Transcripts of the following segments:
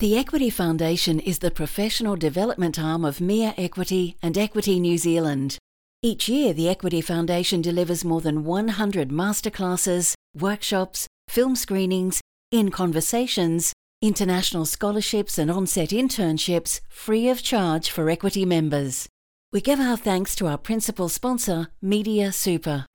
The Equity Foundation is the professional development arm of MEAA Equity and Equity New Zealand. Each year, the Equity Foundation delivers more than 100 masterclasses, workshops, film screenings, in conversations, international scholarships, and on-set internships free of charge for Equity members. We give our thanks to our principal sponsor, Media Super.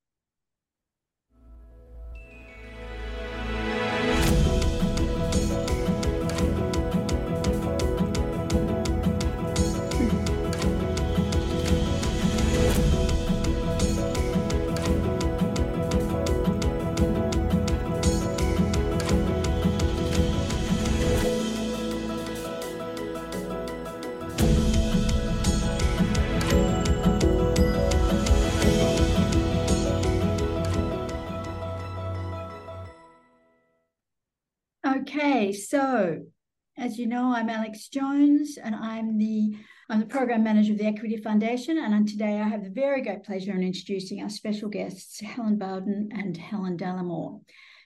Okay, so as you know, I'm Alex Jones, and I'm the I'm the program manager of the Equity Foundation. And today I have the very great pleasure in introducing our special guests, Helen Bowden and Helen Dallimore.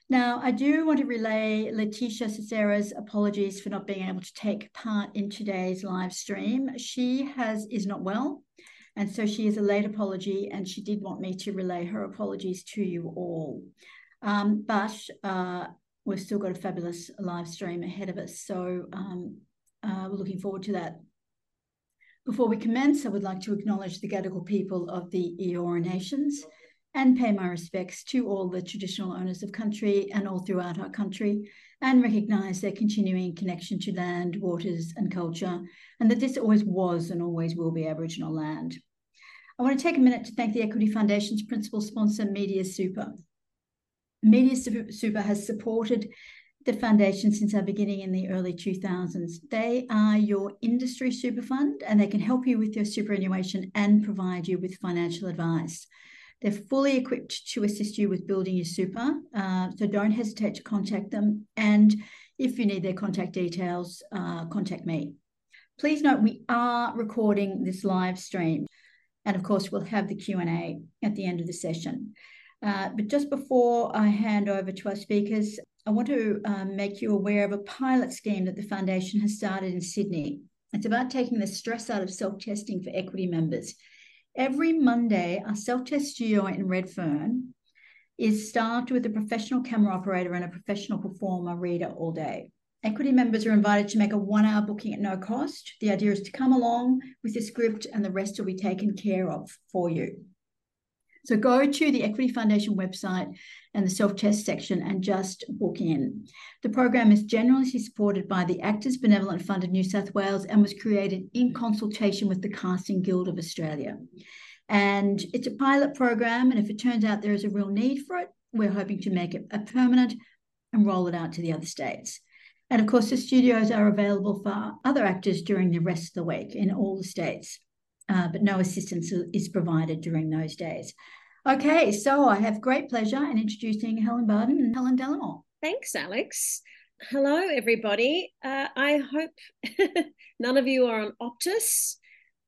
Now, I do want to relay Letitia Cicera's apologies for not being able to take part in today's live stream. She has is not well, and so she is a late apology, and she did want me to relay her apologies to you all. Um, but uh, we've still got a fabulous live stream ahead of us. So um, uh, we're looking forward to that. Before we commence, I would like to acknowledge the Gadigal people of the Eora Nations and pay my respects to all the traditional owners of country and all throughout our country and recognise their continuing connection to land, waters and culture and that this always was and always will be Aboriginal land. I want to take a minute to thank the Equity Foundation's principal sponsor, Media Super. Media Super has supported the foundation since our beginning in the early 2000s. They are your industry super fund and they can help you with your superannuation and provide you with financial advice. They're fully equipped to assist you with building your super, uh, so don't hesitate to contact them. And if you need their contact details, uh, contact me. Please note we are recording this live stream, and of course we'll have the Q and A at the end of the session. Uh, but just before I hand over to our speakers, I want to um, make you aware of a pilot scheme that the Foundation has started in Sydney. It's about taking the stress out of self testing for equity members. Every Monday, our self test studio in Redfern is staffed with a professional camera operator and a professional performer reader all day. Equity members are invited to make a one hour booking at no cost. The idea is to come along with the script and the rest will be taken care of for you. So go to the Equity Foundation website and the self-test section and just book in. The program is generously supported by the Actors Benevolent Fund of New South Wales and was created in consultation with the Casting Guild of Australia. And it's a pilot program, and if it turns out there is a real need for it, we're hoping to make it a permanent and roll it out to the other states. And of course, the studios are available for other actors during the rest of the week in all the states uh, but no assistance is provided during those days. Okay, so I have great pleasure in introducing Helen Bowden and Helen Dallimore. Thanks, Alex. Hello, everybody. Uh, I hope none of you are on Optus,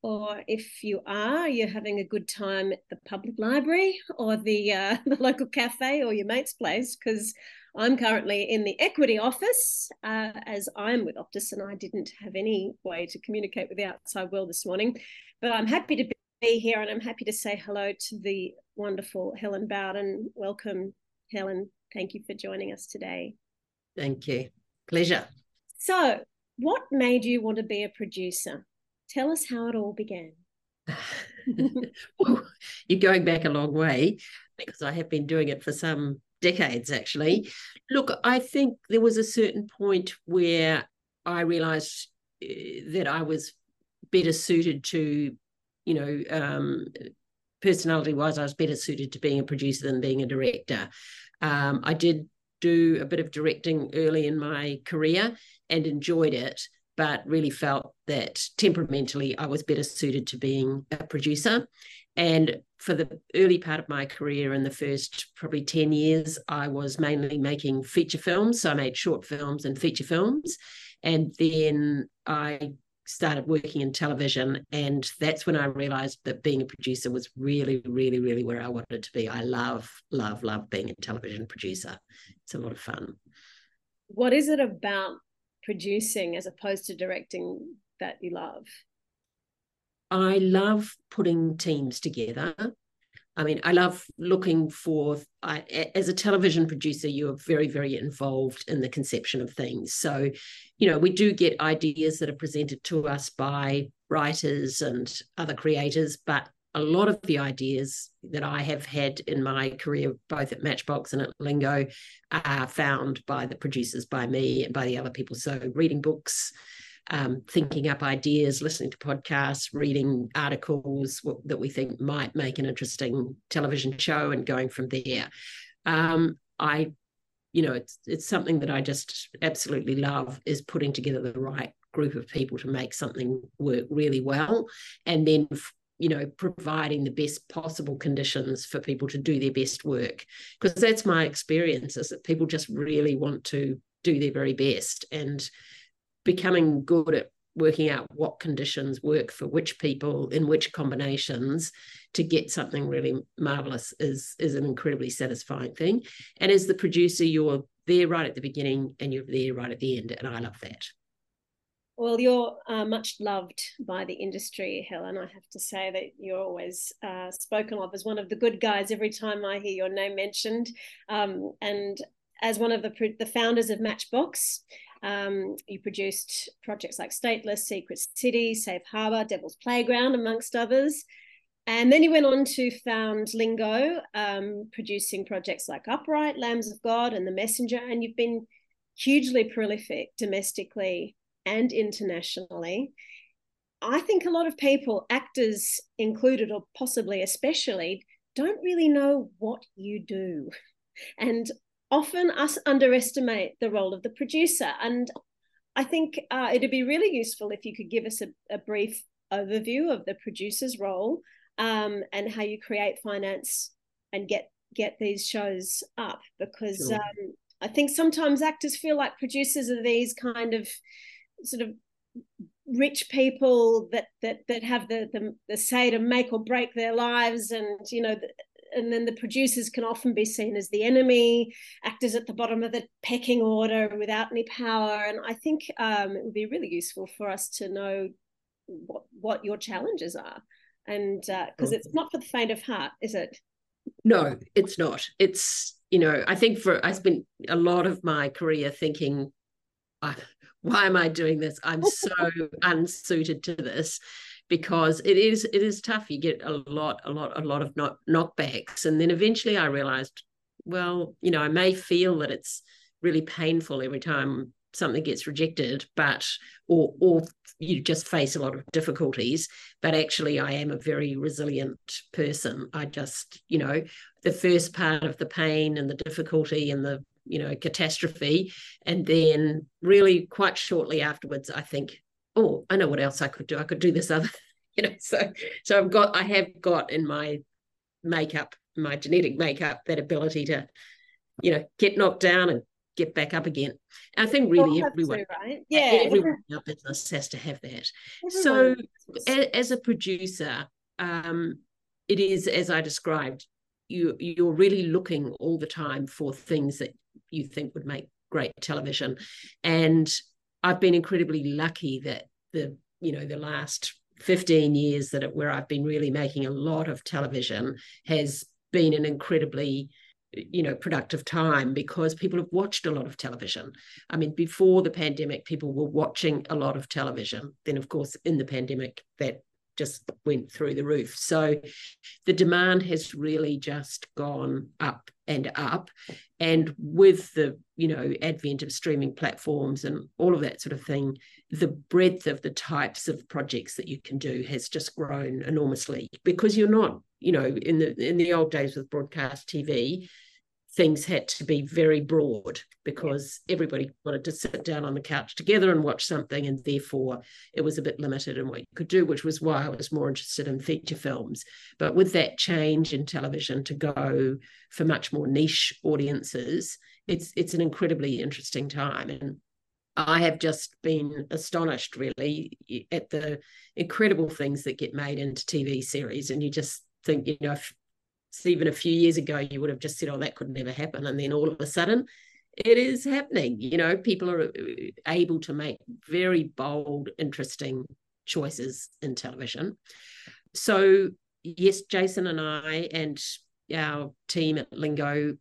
or if you are, you're having a good time at the public library or the uh, the local cafe or your mate's place, because I'm currently in the equity office uh, as I'm with Optus, and I didn't have any way to communicate with the outside world this morning. But I'm happy to be here and I'm happy to say hello to the wonderful Helen Bowden. Welcome, Helen. Thank you for joining us today. Thank you. Pleasure. So, what made you want to be a producer? Tell us how it all began. well, you're going back a long way because I have been doing it for some decades actually. Look, I think there was a certain point where I realized eh, that I was better suited to, you know, um, personality wise, I was better suited to being a producer than being a director. Um, I did do a bit of directing early in my career and enjoyed it, but really felt that temperamentally I was better suited to being a producer. And for the early part of my career, in the first probably 10 years, I was mainly making feature films. So I made short films and feature films. And then I started working in television and that's when i realized that being a producer was really really really where i wanted to be i love love love being a television producer it's a lot of fun what is it about producing as opposed to directing that you love? I love putting teams together. I mean, I love looking for, I, as a television producer, you're very, very involved in the conception of things. So, you know, we do get ideas that are presented to us by writers and other creators, but a lot of the ideas that I have had in my career, both at Matchbox and at Lingo, are found by the producers, by me, and by the other people. So, reading books, um, thinking up ideas, listening to podcasts, reading articles that we think might make an interesting television show, and going from there. Um, I, you know, it's it's something that I just absolutely love is putting together the right group of people to make something work really well, and then you know providing the best possible conditions for people to do their best work because that's my experience is that people just really want to do their very best and becoming good at working out what conditions work for which people in which combinations to get something really marvelous is is an incredibly satisfying thing. And as the producer you're there right at the beginning and you're there right at the end and i love that. Well you're uh, much loved by the industry helen i have to say that you're always uh, spoken of as one of the good guys every time i hear your name mentioned. Um, and as one of the, the founders of matchbox um, you produced projects like Stateless, Secret City, Safe Harbor, Devil's Playground, amongst others. And then you went on to found Lingo, um, producing projects like Upright, Lambs of God, and The Messenger. And you've been hugely prolific domestically and internationally. I think a lot of people, actors included, or possibly especially, don't really know what you do. And often us underestimate the role of the producer. And I think uh, it'd be really useful if you could give us a, a brief overview of the producer's role um, and how you create finance and get get these shows up because sure. um, I think sometimes actors feel like producers are these kind of sort of rich people that that that have the, the the say to make or break their lives and you know and then the producers can often be seen as the enemy, actors at the bottom of the pecking order without any power. And I think um, it would be really useful for us to know what what your challenges are, and because uh, it's not for the faint of heart, is it? No, it's not. It's you know, I think for I spent a lot of my career thinking, why am I doing this? I'm so unsuited to this because it is it is tough. You get a lot, a lot, a lot of knock, knockbacks, and then eventually I realized, well, you know, I may feel that it's really painful every time something gets rejected, but or or you just face a lot of difficulties. But actually, I am a very resilient person. I just, you know, the first part of the pain and the difficulty and the you know catastrophe, and then really quite shortly afterwards, I think oh, I know what else I could do. I could do this other, you know. So, so I've got, I have got in my makeup, my genetic makeup, that ability to, you know, get knocked down and get back up again. I think really everyone, to, right? yeah, everyone in our business has to have that. Everyone. So, as a producer, um, it is as I described. You you're really looking all the time for things that you think would make great television, and I've been incredibly lucky that the you know the last 15 years that it, where I've been really making a lot of television has been an incredibly you know productive time because people have watched a lot of television i mean before the pandemic people were watching a lot of television then of course in the pandemic that just went through the roof. So the demand has really just gone up and up. And with the, you know, advent of streaming platforms and all of that sort of thing, the breadth of the types of projects that you can do has just grown enormously because you're not, you know, in the in the old days with broadcast TV, things had to be very broad because everybody wanted to sit down on the couch together and watch something and therefore it was a bit limited in what you could do which was why i was more interested in feature films. But with that change in television to go for much more niche audiences it's it's an incredibly interesting time. And I have just been astonished, really, at the incredible things that get made into TV series. And you just think, you know, if even a few years ago you would have just said oh that could never happen and then all of a sudden it is happening. You know, people are uh, able to make very bold, interesting choices in television. So, yes, Jason and I and our team at Lingo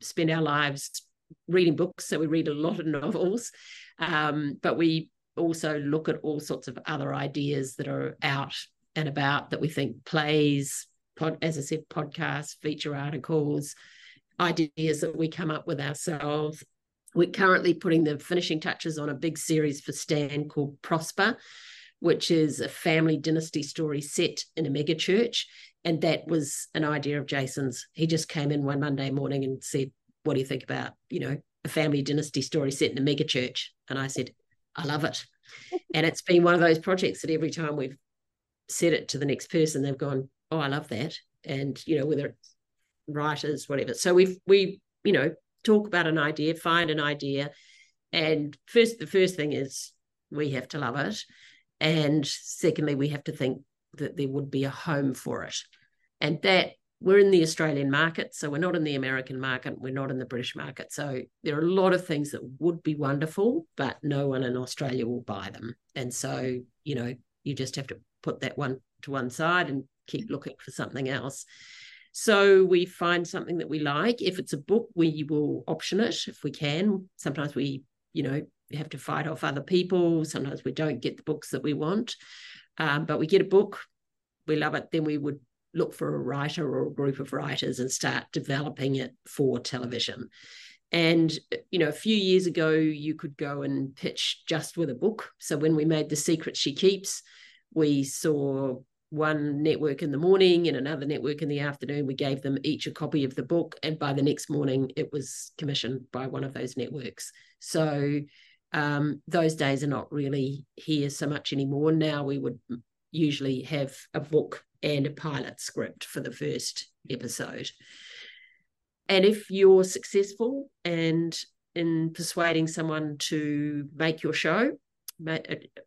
spend our lives reading books. So, we read a lot of novels, um, but we also look at all sorts of other ideas that are out and about that we think plays, pod, as I said, podcasts, feature articles, ideas that we come up with ourselves. We're currently putting the finishing touches on a big series for Stan called Prosper, which is a family dynasty story set in a mega church. And that was an idea of Jason's. He just came in one Monday morning and said, What do you think about, you know, a family dynasty story set in a mega church? And I said, I love it. and it's been one of those projects that every time we've said it to the next person, they've gone, Oh, I love that. And, you know, whether it's writers, whatever. So we we you know talk about an idea, find an idea, and first the first thing is we have to love it, and secondly we have to think that there would be a home for it, and that we're in the Australian market, so we're not in the American market, we're not in the British market. So there are a lot of things that would be wonderful, but no one in Australia will buy them. And so, you know, you just have to put that one to one side and keep looking for something else. So we find something that we like. If it's a book, we will option it if we can. Sometimes we, you know, have to fight off other people. Sometimes we don't get the books that we want. Um, but we get a book, we love it, then we would look for a writer or a group of writers and start developing it for television. And, you know, a few years ago, you could go and pitch just with a book. So when we made The Secret She Keeps, we saw one network in the morning and another network in the afternoon. We gave them each a copy of the book, and by the next morning, it was commissioned by one of those networks. So um, those days are not really here so much anymore. Now we would usually have a book and a pilot script for the first episode. And if you're successful and in persuading someone to make your show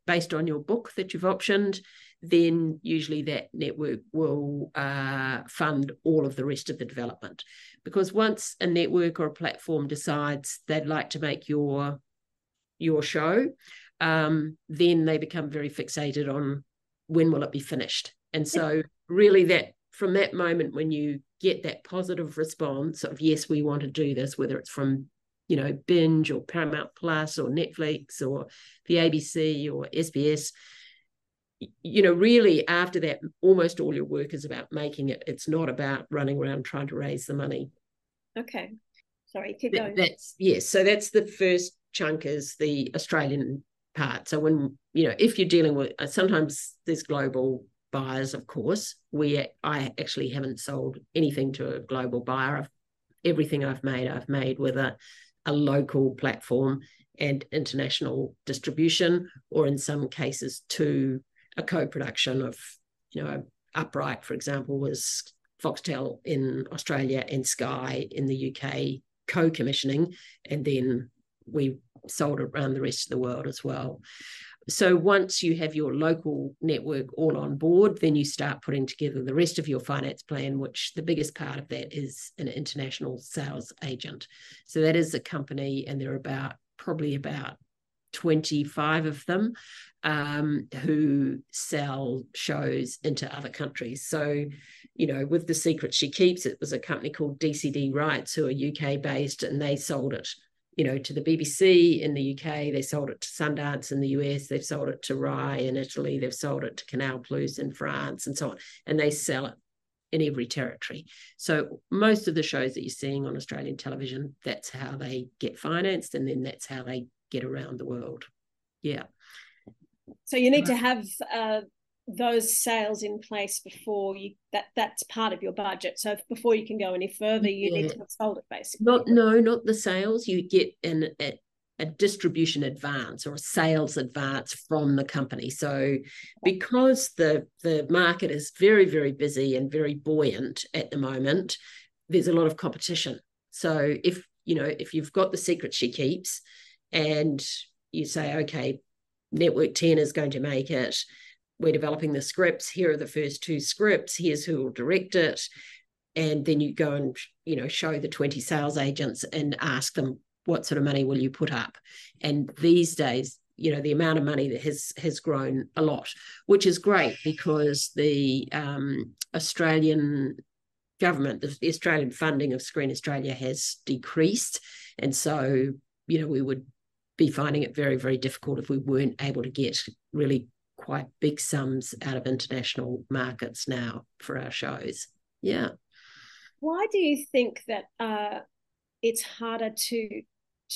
based on your book that you've optioned, then usually that network will uh, fund all of the rest of the development. Because once a network or a platform decides they'd like to make your your show, um, then they become very fixated on when will it be finished. And so, really, that from that moment when you get that positive response of yes, we want to do this, whether it's from you know binge or paramount plus or netflix or the abc or sbs you know, really after that, almost all your work is about making it. It's not about running around trying to raise the money. Okay. Sorry, keep going. That's yes. So that's the first chunk is the Australian part. So when you know, if you're dealing with uh, sometimes there's global buyers, of course. We I actually haven't sold anything to a global buyer. I've, everything I've made, I've made with a a local platform and international distribution, or in some cases, to a co-production of, you know, Upright, for example, was Foxtel in Australia and Sky in the UK co-commissioning, and then we sold it around the rest of the world as well. So once you have your local network all on board, then you start putting together the rest of your finance plan, which the biggest part of that is an international sales agent. So that is a company, and they're about probably about 25 of them um, who sell shows into other countries. So, you know, with The Secret She Keeps, it was a company called DCD Rights, who are UK based, and they sold it, you know, to the BBC in the UK. They sold it to Sundance in the US. They've sold it to Rai in Italy. They've sold it to Canal Plus in France and so on. And they sell it in every territory. So most of the shows that you're seeing on Australian television, that's how they get financed, and then that's how they get around the world. Yeah. So you need to have uh, those sales in place before you that that's part of your budget. So before you can go any further, you yeah. need to have sold it basically. Not no, not the sales. You get an a, a distribution advance or a sales advance from the company. So because the the market is very very busy and very buoyant at the moment, there's a lot of competition. So if you know if you've got the secret she keeps and you say, okay, Network 10 is going to make it. We're developing the scripts. Here are the first two scripts. Here's who will direct it. And then you go and, you know, show the 20 sales agents and ask them, what sort of money will you put up? And these days, you know, the amount of money that has has grown a lot, which is great because the um, Australian government, the, the Australian funding of Screen Australia has decreased, and so you know we would be finding it very very difficult if we weren't able to get really quite big sums out of international markets now for our shows. Yeah. Why do you think that uh, it's harder to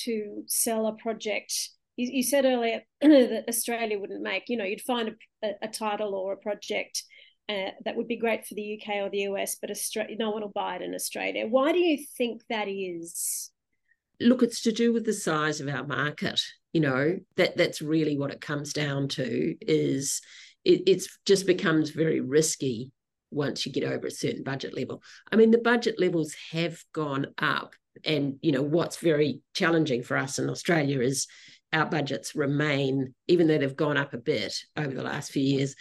to sell a project? You, you said earlier that Australia wouldn't make. You know, you'd find a, a, title or a project uh, that would be great for the UK or the US, but Australia, no one will buy it in Australia. Why do you think that is? Look, it's to do with the size of our market. You know that that's really what it comes down to. Is it, it's just becomes very risky once you get over a certain budget level. I mean, the budget levels have gone up, and you know what's very challenging for us in Australia is our budgets remain, even though they've gone up a bit over the last few years,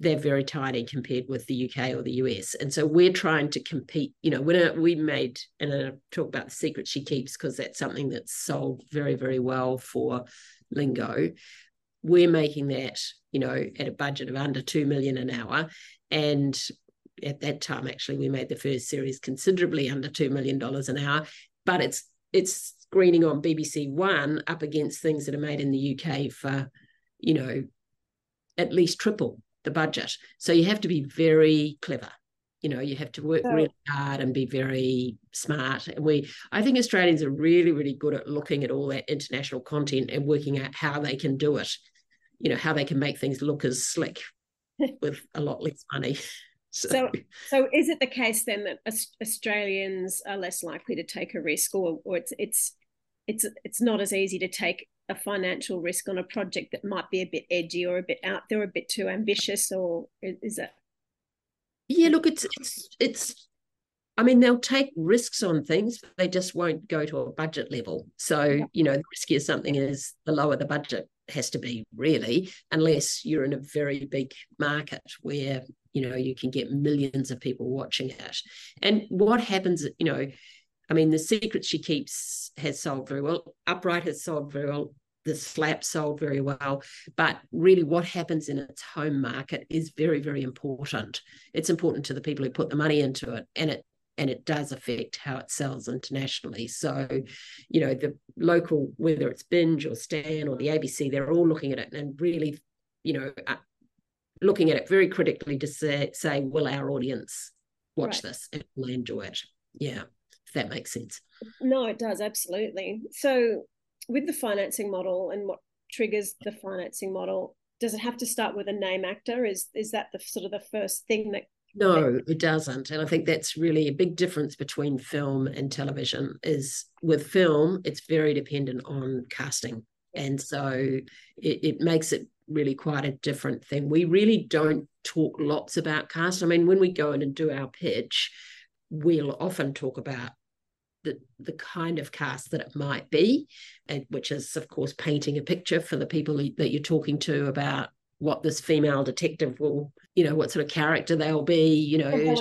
they're very tiny compared with the UK or the US. And so we're trying to compete. You know, when uh, we made, and I talk about the secret she keeps because that's something that's sold very, very well for Lingo. We're making that, you know, at a budget of under 2 million an hour. And at that time, actually, we made the first series considerably under $2 million an hour, but it's, it's screening on BBC One up against things that are made in the UK for, you know, at least triple the budget. So you have to be very clever. You know, you have to work really hard and be very smart. And we, I think Australians are really, really good at looking at all that international content and working out how they can do it. You know, how they can make things look as slick with a lot less money. So. so, so is it the case then that Australians are less likely to take a risk, or, or it's it's it's it's not as easy to take a financial risk on a project that might be a bit edgy or a bit out there, a bit too ambitious, or is it? Yeah, look, it's it's it's. I mean, they'll take risks on things, but they just won't go to a budget level. So, yeah. you know, the riskier something is, the lower the budget has to be, really, unless you're in a very big market where, you know, you can get millions of people watching it. And what happens, you know, I mean, the secret she keeps has sold very well. Upright has sold very well. The slap sold very well. But really, what happens in its home market is very, very important. It's important to the people who put the money into it, and it and it does affect how it sells internationally. So, you know, the local, whether it's Binge or Stan or the ABC, they're all looking at it and really, you know, uh, looking at it very critically to say, say will our audience watch right. this and will enjoy it? Yeah if that makes sense. No, it does, absolutely. So, with the financing model and what triggers the financing model, does it have to start with a name actor? Is is that the sort of the first thing that no, it doesn't. And I think that's really a big difference between film and television is with film, it's very dependent on casting. And so it, it makes it really quite a different thing. We really don't talk lots about cast. I mean, when we go in and do our pitch, we'll often talk about the, the kind of cast that it might be, and, which is, of course, painting a picture for the people that you're talking to about what this female detective will, you know, what sort of character they'll be, you know, is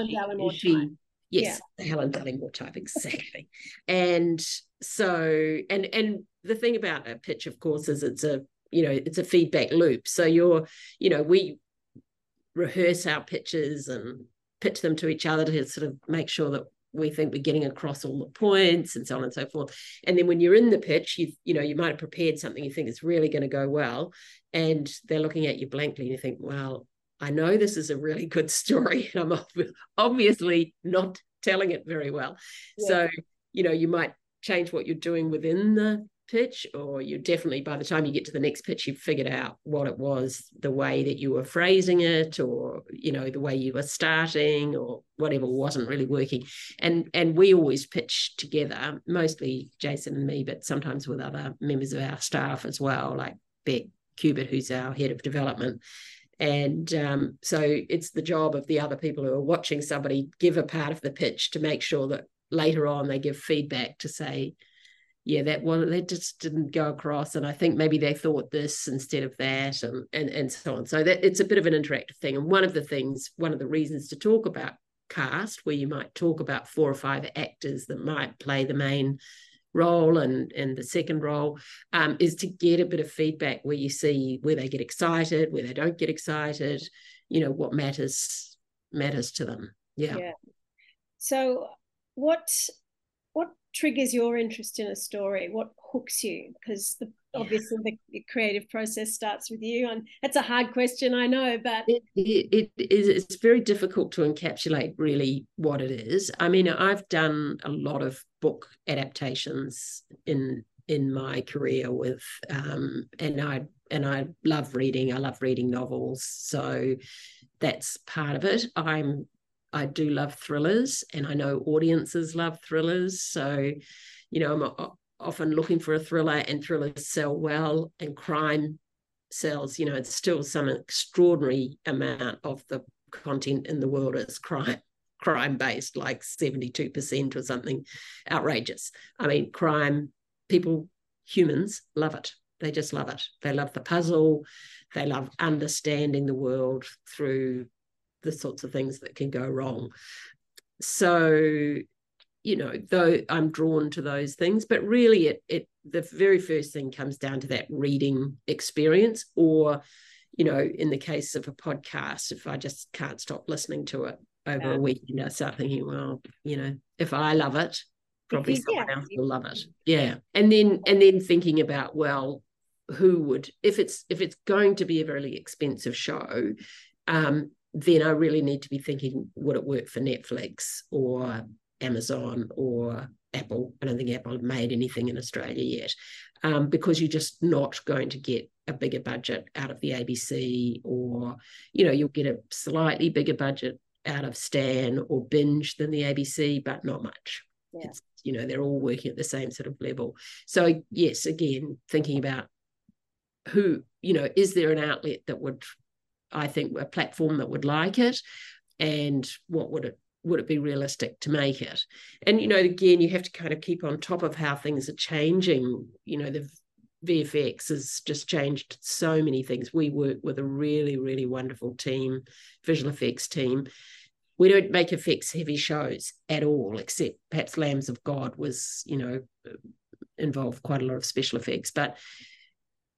she, she yes, yeah. the Helen Dallimore type, exactly. and so, and and the thing about a pitch, of course, is it's a you know it's a feedback loop. So you're, you know, we rehearse our pitches and pitch them to each other to sort of make sure that we think we're getting across all the points and so on and so forth. And then when you're in the pitch, you you know you might have prepared something you think is really going to go well, and they're looking at you blankly, and you think, well, I know this is a really good story, and I'm obviously not telling it very well. Yeah. So you know you might change what you're doing within the pitch or you definitely by the time you get to the next pitch you've figured out what it was the way that you were phrasing it or you know the way you were starting or whatever wasn't really working. And and we always pitch together mostly jason and me but sometimes with other members of our staff as well like beck cubitt who's our head of development. And um, so it's the job of the other people who are watching somebody give a part of the pitch to make sure that later on they give feedback to say yeah, that one that just didn't go across. And I think maybe they thought this instead of that and and, and so on. So that it's a bit of an interactive thing. And one of the things, one of the reasons to talk about cast, where you might talk about four or five actors that might play the main role and and the second role um, is to get a bit of feedback where you see where they get excited where they don't get excited you know what matters matters to them yeah, yeah. so what what triggers your interest in a story? What hooks you? Because the obviously the, the, creative process starts with you and it's a hard question i know but it, it, it is it's very difficult to encapsulate really what it is. I mean i've done a lot of book adaptations in in my career with um and i and i love reading. I love reading novels so that's part of it. I'm i do love thrillers and i know audiences love thrillers. So you know i'm often looking for a thriller and thrillers sell well and crime sells you know it's still some extraordinary amount of the content in the world is crime crime based like 72% or something outrageous. I mean crime people humans love it. They just love it. They love the puzzle. They love understanding the world through the sorts of things that can go wrong so you know, though I'm drawn to those things, but really it it the very first thing comes down to that reading experience or you know, in the case of a podcast, if I just can't stop listening to it over yeah. a week, you know, start thinking, well, you know, if I love it, probably yeah. someone else will love it. Yeah. And then and then thinking about, well, who would if it's if it's going to be a very expensive show, um, then I really need to be thinking, would it work for Netflix or Amazon or Apple. I don't think Apple have made anything in Australia yet, um, because you're just not going to get a bigger budget out of the ABC, or you know you'll get a slightly bigger budget out of Stan or Binge than the ABC, but not much. Yeah. It's, you know they're all working at the same sort of level. So yes, again, thinking about who you know is there an outlet that would I think a platform that would like it, and what would it would it be realistic to make it? And you know, again, you have to kind of keep on top of how things are changing. You know, the VFX has just changed so many things. We work with a really, really wonderful team, visual effects team. We don't make effects heavy shows at all, except perhaps Lambs of God was, you know, involved quite a lot of special effects. But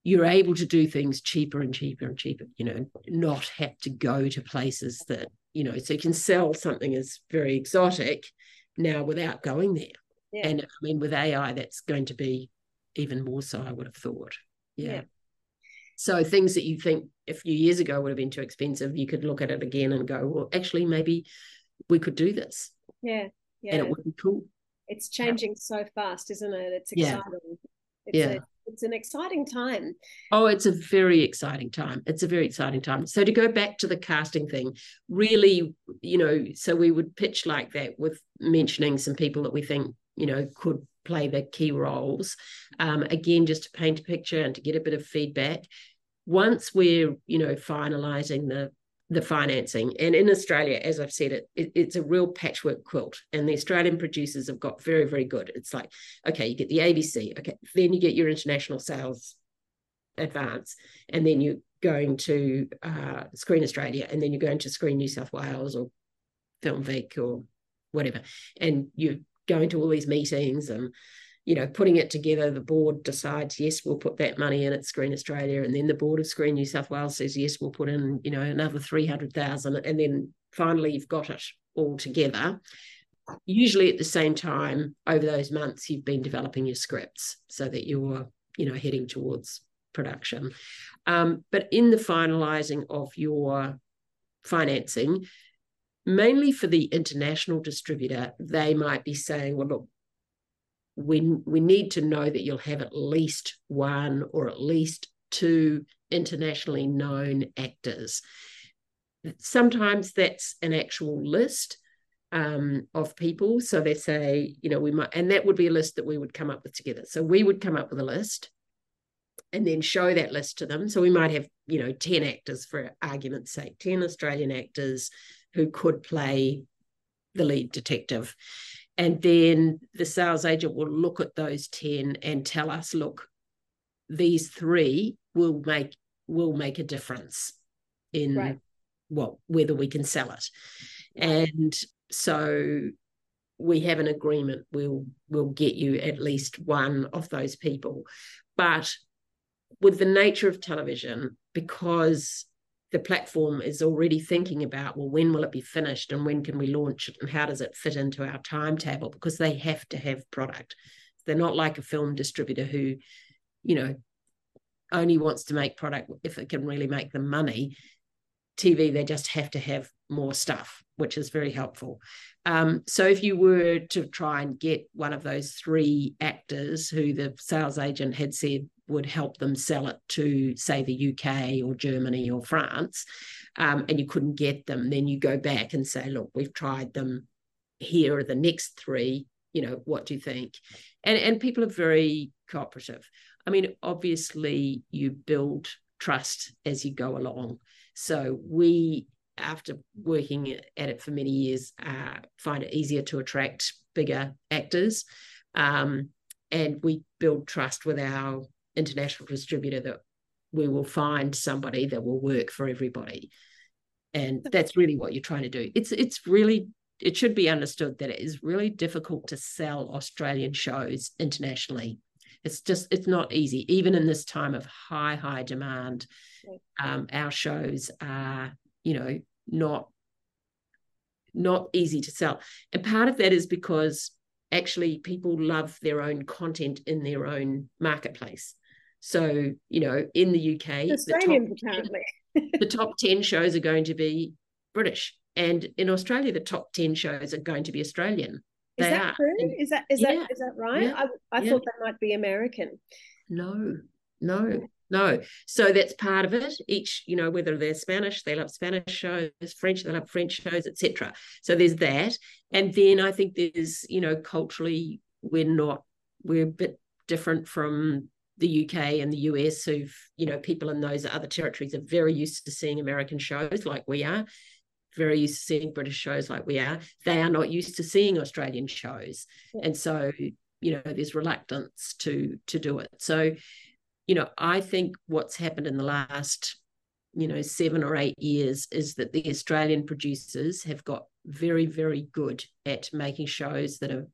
you're able to do things cheaper and cheaper and cheaper, you know, not have to go to places that you know, so you can sell something as very exotic now without going there. Yeah. And I mean, with AI, that's going to be even more so, I would have thought. Yeah. yeah. So things that you think a few years ago would have been too expensive, you could look at it again and go, well, actually, maybe we could do this. Yeah. Yeah. And it would be cool. It's changing yeah. so fast, isn't it? It's exciting. Yeah. It's yeah. A, it's an exciting time. Oh, it's a very exciting time. It's a very exciting time. So to go back to the casting thing, really, you know, so we would pitch like that with mentioning some people that we think, you know, could play the key roles. Um, again, just to paint a picture and to get a bit of feedback. Once we're, you know, finalizing the the financing. And in Australia, as I've said, it, it, it's a real patchwork quilt. And the Australian producers have got very, very good. It's like, okay, you get the ABC, okay, then you get your international sales advance, and then you're going to uh, Screen Australia, and then you're going to Screen New South Wales or Film Vic or whatever. And you're going to all these meetings and you know, putting it together, the board decides, yes, we'll put that money in at Screen Australia. And then the board of Screen New South Wales says, yes, we'll put in, you know, another 300,000. And then finally you've got it all together. Usually at the same time, over those months, you've been developing your scripts so that you're, you know, heading towards production. Um, but in the finalizing of your financing, mainly for the international distributor, they might be saying, well, look, we, we need to know that you'll have at least one or at least two internationally known actors. Sometimes that's an actual list um, of people. So they say, you know, we might, and that would be a list that we would come up with together. So we would come up with a list and then show that list to them. So we might have, you know, 10 actors for argument's sake, 10 Australian actors who could play the lead detective and then the sales agent will look at those 10 and tell us look these three will make will make a difference in right. well whether we can sell it. And so we have an agreement we'll we'll get you at least one of those people. But with the nature of television because the platform is already thinking about well when will it be finished and when can we launch it and how does it fit into our timetable? Because they have to have product. They're not like a film distributor who you know only wants to make product if it can really make them money. Tv they just have to have more stuff which is very helpful. Um, so if you were to try and get one of those three actors who the sales agent had said would help them sell it to, say, the UK or Germany or France, um, and you couldn't get them, then you go back and say, look, we've tried them. Here are the next three. You know, what do you think? And and people are very cooperative. I mean, obviously, you build trust as you go along. So we after working at it for many years, uh, find it easier to attract bigger actors. Um, and we build trust with our international distributor that we will find somebody that will work for everybody. And that's really what you're trying to do. It's it's really it should be understood that it is really difficult to sell Australian shows internationally. It's just it's not easy, even in this time of high high demand. Um, our shows are you know not not easy to sell and part of that is because actually people love their own content in their own marketplace so you know in the uk the top, apparently. the top 10 shows are going to be british and in australia the top 10 shows are going to be australian is they that are. true and, is that is yeah, that is that right yeah, i, I yeah. thought that might be american no no no. So that's part of it. Each, you know, whether they're Spanish, they love Spanish shows, French, they love French shows, etc. So there's that. And then I think there's, you know, culturally, we're not, we're a bit different from the UK and the US, who've, you know, people in those other territories are very used to seeing American shows like we are, very used to seeing British shows like we are. They are not used to seeing Australian shows. Yeah. And so, you know, there's reluctance to to do it. So you know, I think what's happened in the last, you know, seven or eight years is that the Australian producers have got very, very good at making shows that have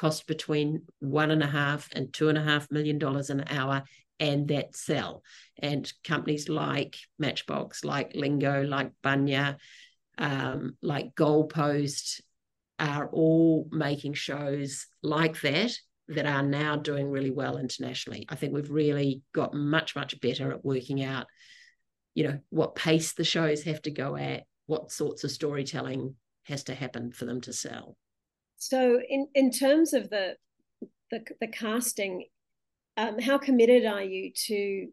cost between one and a half and two and a half million dollars an hour and that sell. And companies like Matchbox, like Lingo, like Bunya, um, like Goalpost are all making shows like that that are now doing really well internationally. I think we've really got much, much better at working out, you know, what pace the shows have to go at, what sorts of storytelling has to happen for them to sell. So, in in terms of the the, the casting, um, how committed are you to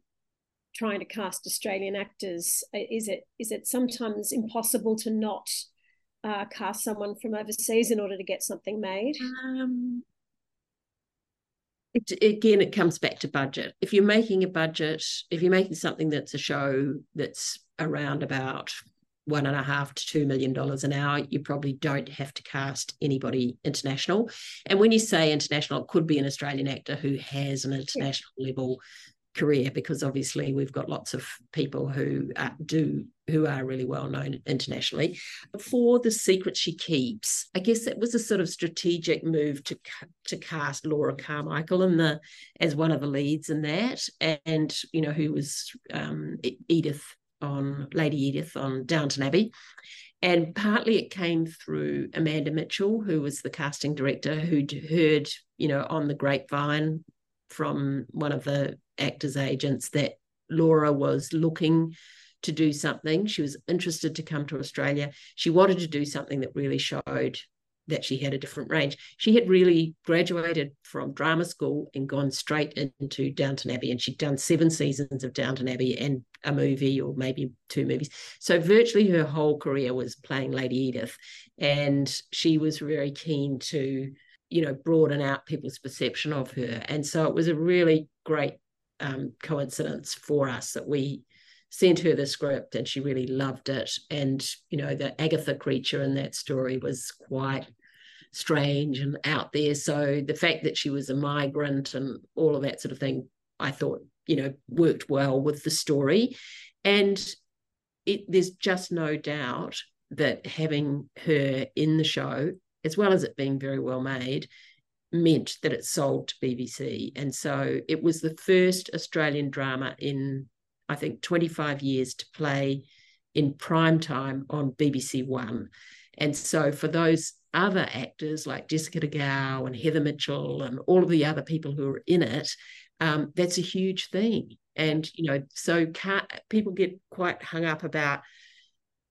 trying to cast Australian actors? Is it is it sometimes impossible to not uh, cast someone from overseas in order to get something made? Um, it, again, it comes back to budget. If you're making a budget, if you're making something that's a show that's around about one and a half to two million dollars an hour, you probably don't have to cast anybody international. And when you say international, it could be an Australian actor who has an international yeah. level career because obviously we've got lots of people who uh, do who are really well known internationally for the secret she keeps i guess it was a sort of strategic move to to cast laura carmichael in the as one of the leads in that and you know who was um, edith on lady edith on downton abbey and partly it came through amanda mitchell who was the casting director who'd heard you know on the grapevine from one of the actors agents that Laura was looking to do something. She was interested to come to Australia. She wanted to do something that really showed that she had a different range. She had really graduated from drama school and gone straight into Downton Abbey, and she'd done seven seasons of Downton Abbey and a movie or maybe two movies. So virtually her whole career was playing Lady Edith, and she was very keen to, you know, broaden out people's perception of her. And so it was a really great um, coincidence for us that we sent her the script and she really loved it. And, you know, the Agatha creature in that story was quite strange and out there. So the fact that she was a migrant and all of that sort of thing, I thought, you know, worked well with the story. And it, there's just no doubt that having her in the show as well as it being very well made, meant that it sold to BBC. And so it was the first Australian drama in, I think, 25 years to play in prime time on BBC One. And so for those other actors like Jessica De Gouw and Heather Mitchell and all of the other people who are in it, um, that's a huge thing. And you know, so people get quite hung up about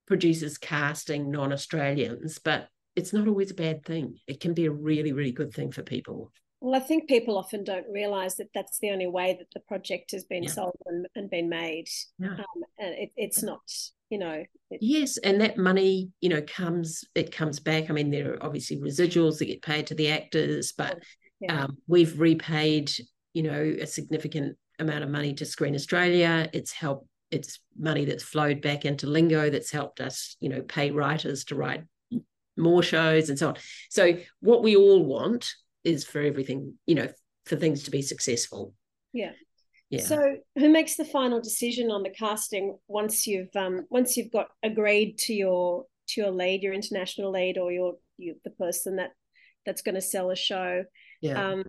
producers casting non-Australians, but it's not always a bad thing. It can be a really, really good thing for people. Well, I think people often don't realize that that's the only way that the project has been yeah. sold and, and, been made. Yeah. Um, and it, it's not, you know. It... yes, and that money, you know, comes it comes back. I mean, there are obviously residuals that get paid to the actors, but yeah. um, we've repaid, you know, a significant amount of money to Screen Australia. It's helped. It's money that's flowed back into Lingo that's helped us, you know, pay writers to write more shows and so on. So what we all want is for everything, you know, for things to be successful. Yeah. Yeah. So who makes the final decision on the casting once you've um once you've got agreed to your to your lead, your international lead or your you the person that that's going to sell a show. Yeah. Um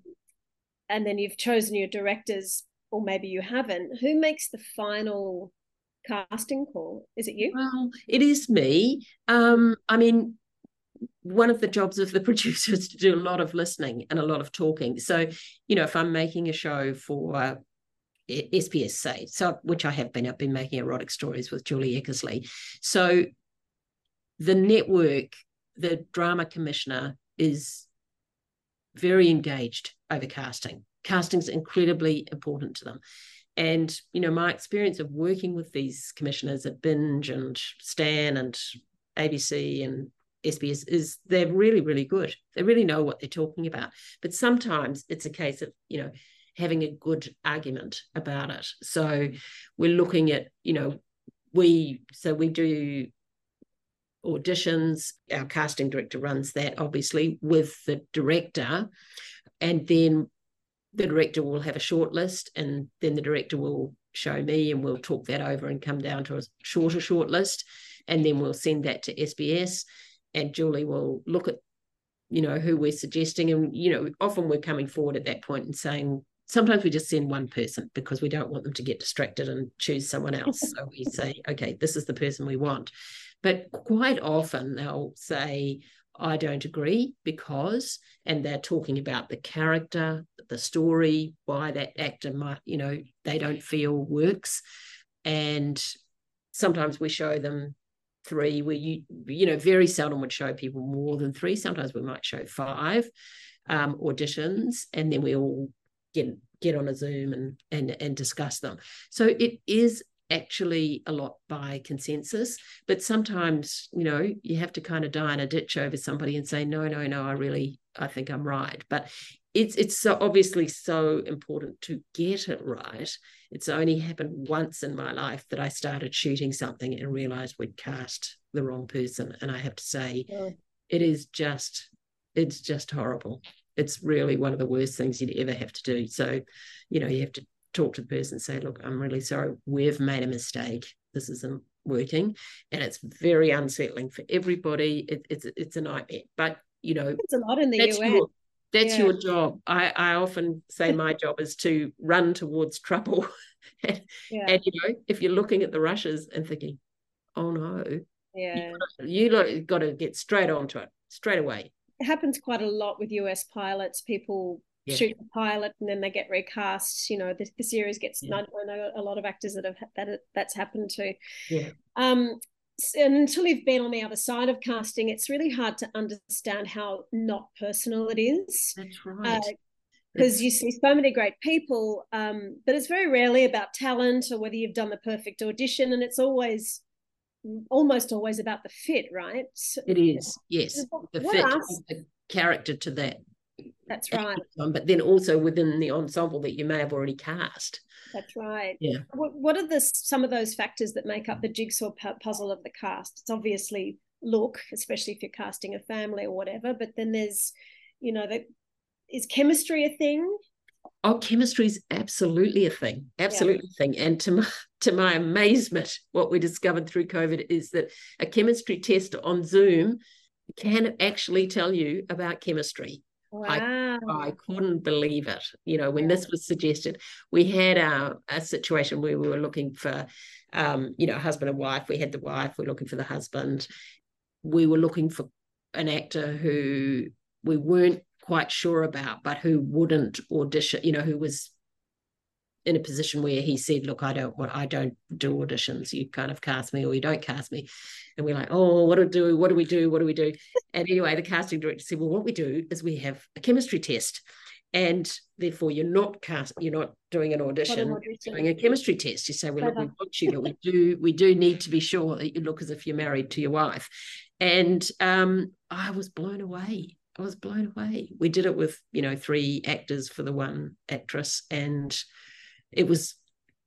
and then you've chosen your directors or maybe you haven't. Who makes the final casting call? Is it you? Well, it is me. Um I mean one of the jobs of the producer is to do a lot of listening and a lot of talking. So, you know, if I'm making a show for uh, say, so which I have been, I've been making erotic stories with Julie Eckersley. So, the network, the drama commissioner, is very engaged over casting. Casting is incredibly important to them. And you know, my experience of working with these commissioners at Binge and Stan and ABC and SBS is they're really, really good. They really know what they're talking about. But sometimes it's a case of, you know, having a good argument about it. So we're looking at, you know, we so we do auditions. Our casting director runs that obviously with the director. And then the director will have a short list and then the director will show me and we'll talk that over and come down to a shorter short list and then we'll send that to SBS and Julie will look at, you know, who we're suggesting. And, you know, often we're coming forward at that point and saying, sometimes we just send one person because we don't want them to get distracted and choose someone else. so we say, okay, this is the person we want. But quite often they'll say, I don't agree because, and they're talking about the character, the story, why that actor might, you know, they don't feel works. And sometimes we show them three we you you know very seldom would show people more than three sometimes we might show five um, auditions and then we all get get on a zoom and and and discuss them so it is actually a lot by consensus but sometimes you know you have to kind of die in a ditch over somebody and say no no no i really i think i'm right but it's it's so obviously so important to get it right. It's only happened once in my life that I started shooting something and realized we'd cast the wrong person. And I have to say, yeah. it is just it's just horrible. It's really one of the worst things you'd ever have to do. So, you know, you have to talk to the person and say, look, I'm really sorry, we've made a mistake. This isn't working. And it's very unsettling for everybody. It, it's it's a nightmare. But you know, it's a lot in the US. Your, that's yeah. your job. I, I often say my job is to run towards trouble. and, yeah. and, you know, if you're looking at the rushes and thinking, oh no, yeah, you got, you got to get straight onto it straight away. It happens quite a lot with US pilots. People yeah. shoot the pilot and then they get recast. You know, the, the series gets. Yeah. I know a lot of actors that have that that's happened to. Yeah. Um, and until you've been on the other side of casting, it's really hard to understand how not personal it is. That's right. Because uh, you see so many great people, um, but it's very rarely about talent or whether you've done the perfect audition, and it's always almost always about the fit, right? It is, yes. The fit the character to that. That's right. But then also within the ensemble that you may have already cast. That's right. Yeah. What, what are the some of those factors that make up the jigsaw puzzle of the cast? It's obviously look, especially if you're casting a family or whatever. But then there's, you know, that is chemistry a thing? Oh, chemistry is absolutely a thing, absolutely yeah. a thing. And to my to my amazement, what we discovered through COVID is that a chemistry test on Zoom can actually tell you about chemistry. Wow. I, I couldn't believe it. You know, when this was suggested, we had a, a situation where we were looking for, um, you know, husband and wife. We had the wife, we we're looking for the husband. We were looking for an actor who we weren't quite sure about, but who wouldn't audition, you know, who was in a position where he said, "Look, I don't want, I don't do auditions. You kind of cast me, or you don't cast me." And we're like, "Oh, what do we do? What do we do? What do we do?" And anyway, the casting director said, "Well, what we do is we have a chemistry test, and therefore you're not cast, you're not doing an audition, audition. doing a chemistry test. You say, well, look, we want you, but we do, we do need to be sure that you look as if you're married to your wife." And um, I was blown away. I was blown away. We did it with, you know, three actors for the one actress, and it was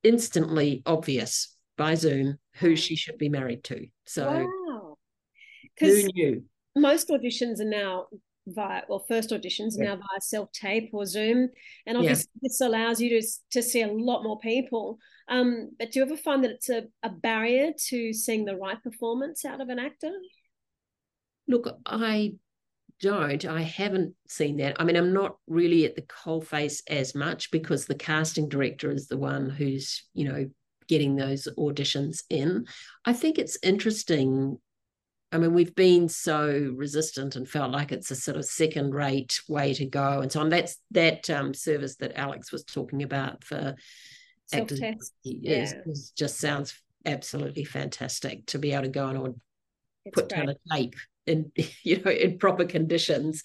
instantly obvious by Zoom who she should be married to. So wow. who knew? Most auditions are now via well first auditions yeah. now via self-tape or zoom and obviously yeah. this allows you to, to see a lot more people um, but do you ever find that it's a, a barrier to seeing the right performance out of an actor look i don't. I haven't seen that. I mean, I'm not really at the coalface as much because the casting director is the one who's, you know, getting those auditions in. I think it's interesting. I mean, we've been so resistant and felt like it's a sort of second rate way to go and so on. That's that um, service that Alex was talking about for actors is, yeah. just sounds absolutely fantastic to be able to go and put down a tape in you know in proper conditions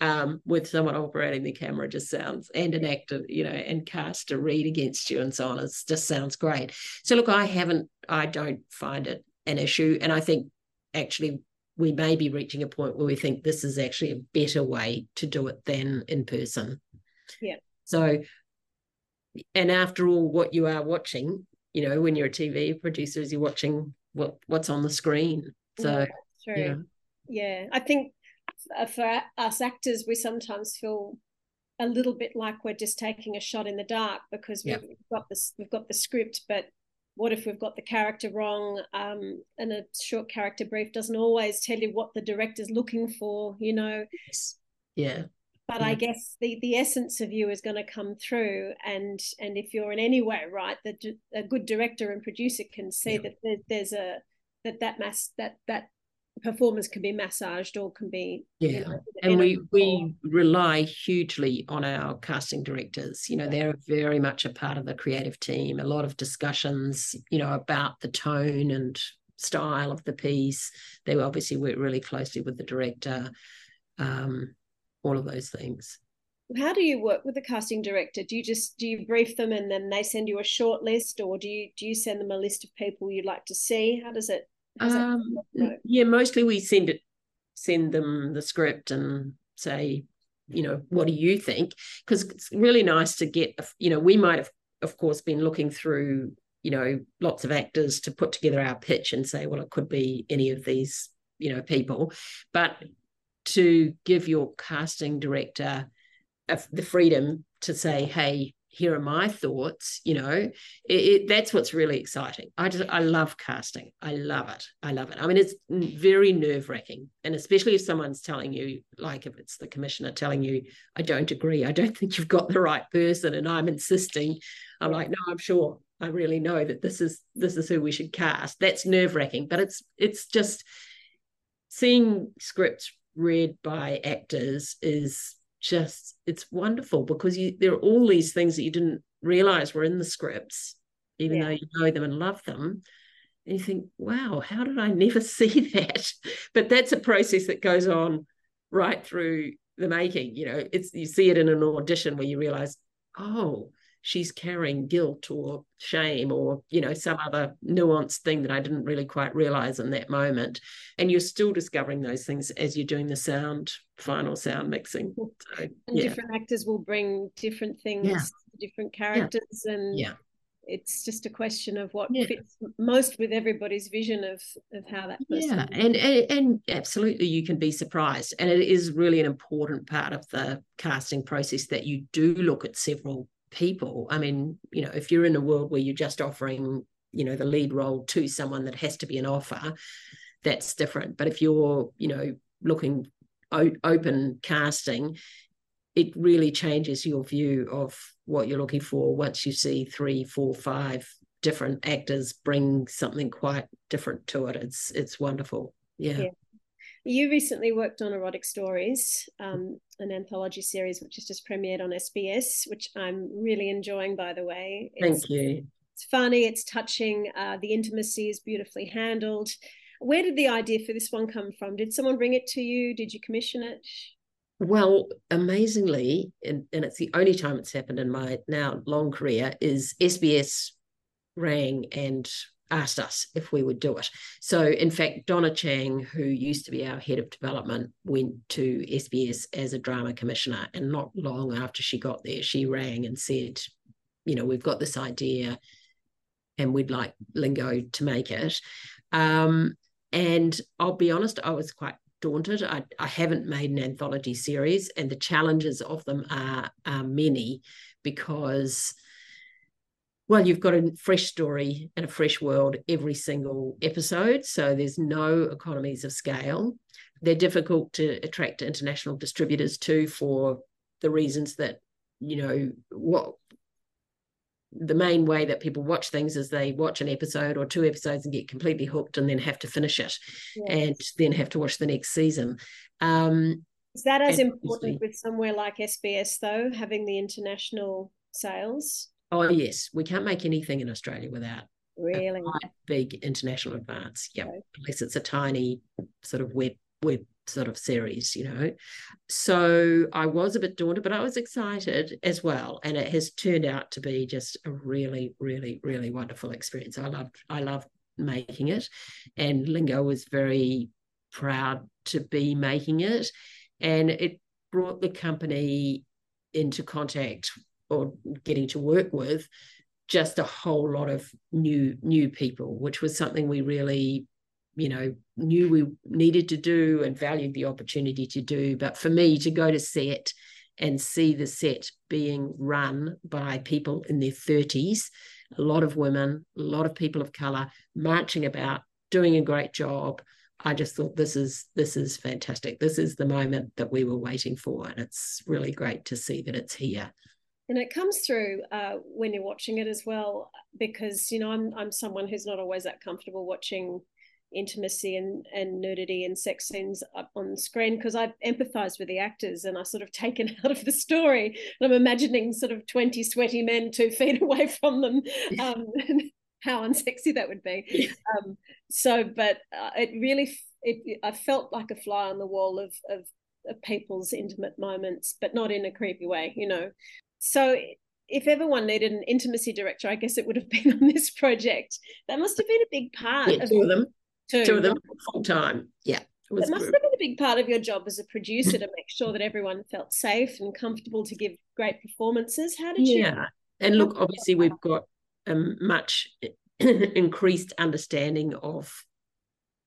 um, with someone operating the camera just sounds and an actor you know and cast to read against you and so on it just sounds great. So look i haven't i don't find it an issue and i think actually we may be reaching a point where we think this is actually a better way to do it than in person. Yeah. So and after all what you are watching you know when you're a tv producer is you're watching what what's on the screen. So yeah, yeah yeah i think for us actors we sometimes feel a little bit like we're just taking a shot in the dark because we've got this we've got the script but what if we've got the character wrong? Um, and a short character brief doesn't always tell you what the director's looking for you know? Yeah. But yeah. i guess the the essence of you is going to come through and and if you're in any way right that a good director and producer can see yeah. that there, there's a that that mass that that performance can be massaged or can be yeah you know, and we we rely hugely on our casting directors. You know they're very much a part of the creative team a lot of discussions you know about the tone and style of the piece. They obviously work really closely with the director um, all of those things. How do you work with the casting director? Do you just do you brief them and then they send you a short list or do you do you send them a list of people you'd like to see? How does it um, yeah, mostly we send it, send them the script and say, you know, what do you think? Because it's really nice to get, you know, we might have, of course, been looking through, you know, lots of actors to put together our pitch and say, well, it could be any of these, you know, people, but to give your casting director the freedom to say, hey, here are my thoughts you know it, it, that's what's really exciting. I just i love casting. I love it. I love it. I mean it's very nerve wracking and especially if someone's telling you like if it's the commissioner telling you i don't agree. I don't think you've got the right person and i'm insisting i'm like no i'm sure. I really know that this is this is who we should cast. That's nerve wracking but it's it's just seeing scripts read by actors is just it's wonderful because you there are all these things that you didn't realize were in the scripts even yeah. though you know them and love them and you think wow how did i never see that but that's a process that goes on right through the making you know it's you see it in an audition where you realize oh she's carrying guilt or shame or you know some other nuanced thing that I didn't really quite realize in that moment and you're still discovering those things as you're doing the sound final sound mixing so, and yeah. different actors will bring different things yeah. different characters yeah. and yeah it's just a question of what yeah. fits most with everybody's vision of of how that person yeah and, and and absolutely you can be surprised and it is really an important part of the casting process that you do look at several people. I mean, you know, if you're in a world where you're just offering, you know, the lead role to someone that has to be an offer, that's different. But if you're, you know, looking o- open casting, it really changes your view of what you're looking for once you see three, four, five different actors bring something quite different to it. It's it's wonderful. Yeah. yeah. You recently worked on Erotic Stories, um, an anthology series which has just premiered on SBS, which I'm really enjoying, by the way. It's, Thank you. It's funny, it's touching, uh, the intimacy is beautifully handled. Where did the idea for this one come from? Did someone bring it to you? Did you commission it? Well, amazingly, and, and it's the only time it's happened in my now long career, is SBS rang and asked us if we would do it. So, in fact, Donna Chang, who used to be our head of development, went to SBS as a drama commissioner. And not long after she got there, she rang and said, You know, we've got this idea and we'd like Lingo to make it. Um, and I'll be honest, I was quite daunted. I, I haven't made an anthology series, and the challenges of them are, are many because well, you've got a fresh story and a fresh world every single episode. So there's no economies of scale. They're difficult to attract international distributors to for the reasons that, you know, what the main way that people watch things is they watch an episode or two episodes and get completely hooked and then have to finish it yes. and then have to watch the next season. Um, is that as important with somewhere like SBS though, having the international sales? Oh yes, we can't make anything in Australia without really big international advance. Yeah, okay. unless it's a tiny sort of web web sort of series, you know. So I was a bit daunted, but I was excited as well, and it has turned out to be just a really, really, really wonderful experience. I loved I loved making it, and Lingo was very proud to be making it, and it brought the company into contact or getting to work with just a whole lot of new new people which was something we really you know knew we needed to do and valued the opportunity to do. But for me to go to set and see the set being run by people in their 30s a lot of women a lot of people of color marching about doing a great job i just thought this is this is fantastic. This is the moment that we were waiting for. And it's really great to see that it's here and it comes through uh, when you're watching it as well because you know I'm I'm someone who's not always that comfortable watching intimacy and, and nudity and sex scenes up on screen because I empathize with the actors and I sort of taken out of the story. And I'm imagining sort of 20 sweaty men two feet away from them um, how unsexy that would be. Um, so but uh, it really it, I felt like a fly on the wall of, of of people's intimate moments but not in a creepy way you know so if everyone needed an intimacy director, I guess it would have been on this project. That must have been a big part. Yeah, of two of them. Two, two of them full time. Yeah. It must have been a big part of your job as a producer to make sure that everyone felt safe and comfortable to give great performances. How did you? Yeah, and look, obviously we've got a much increased understanding of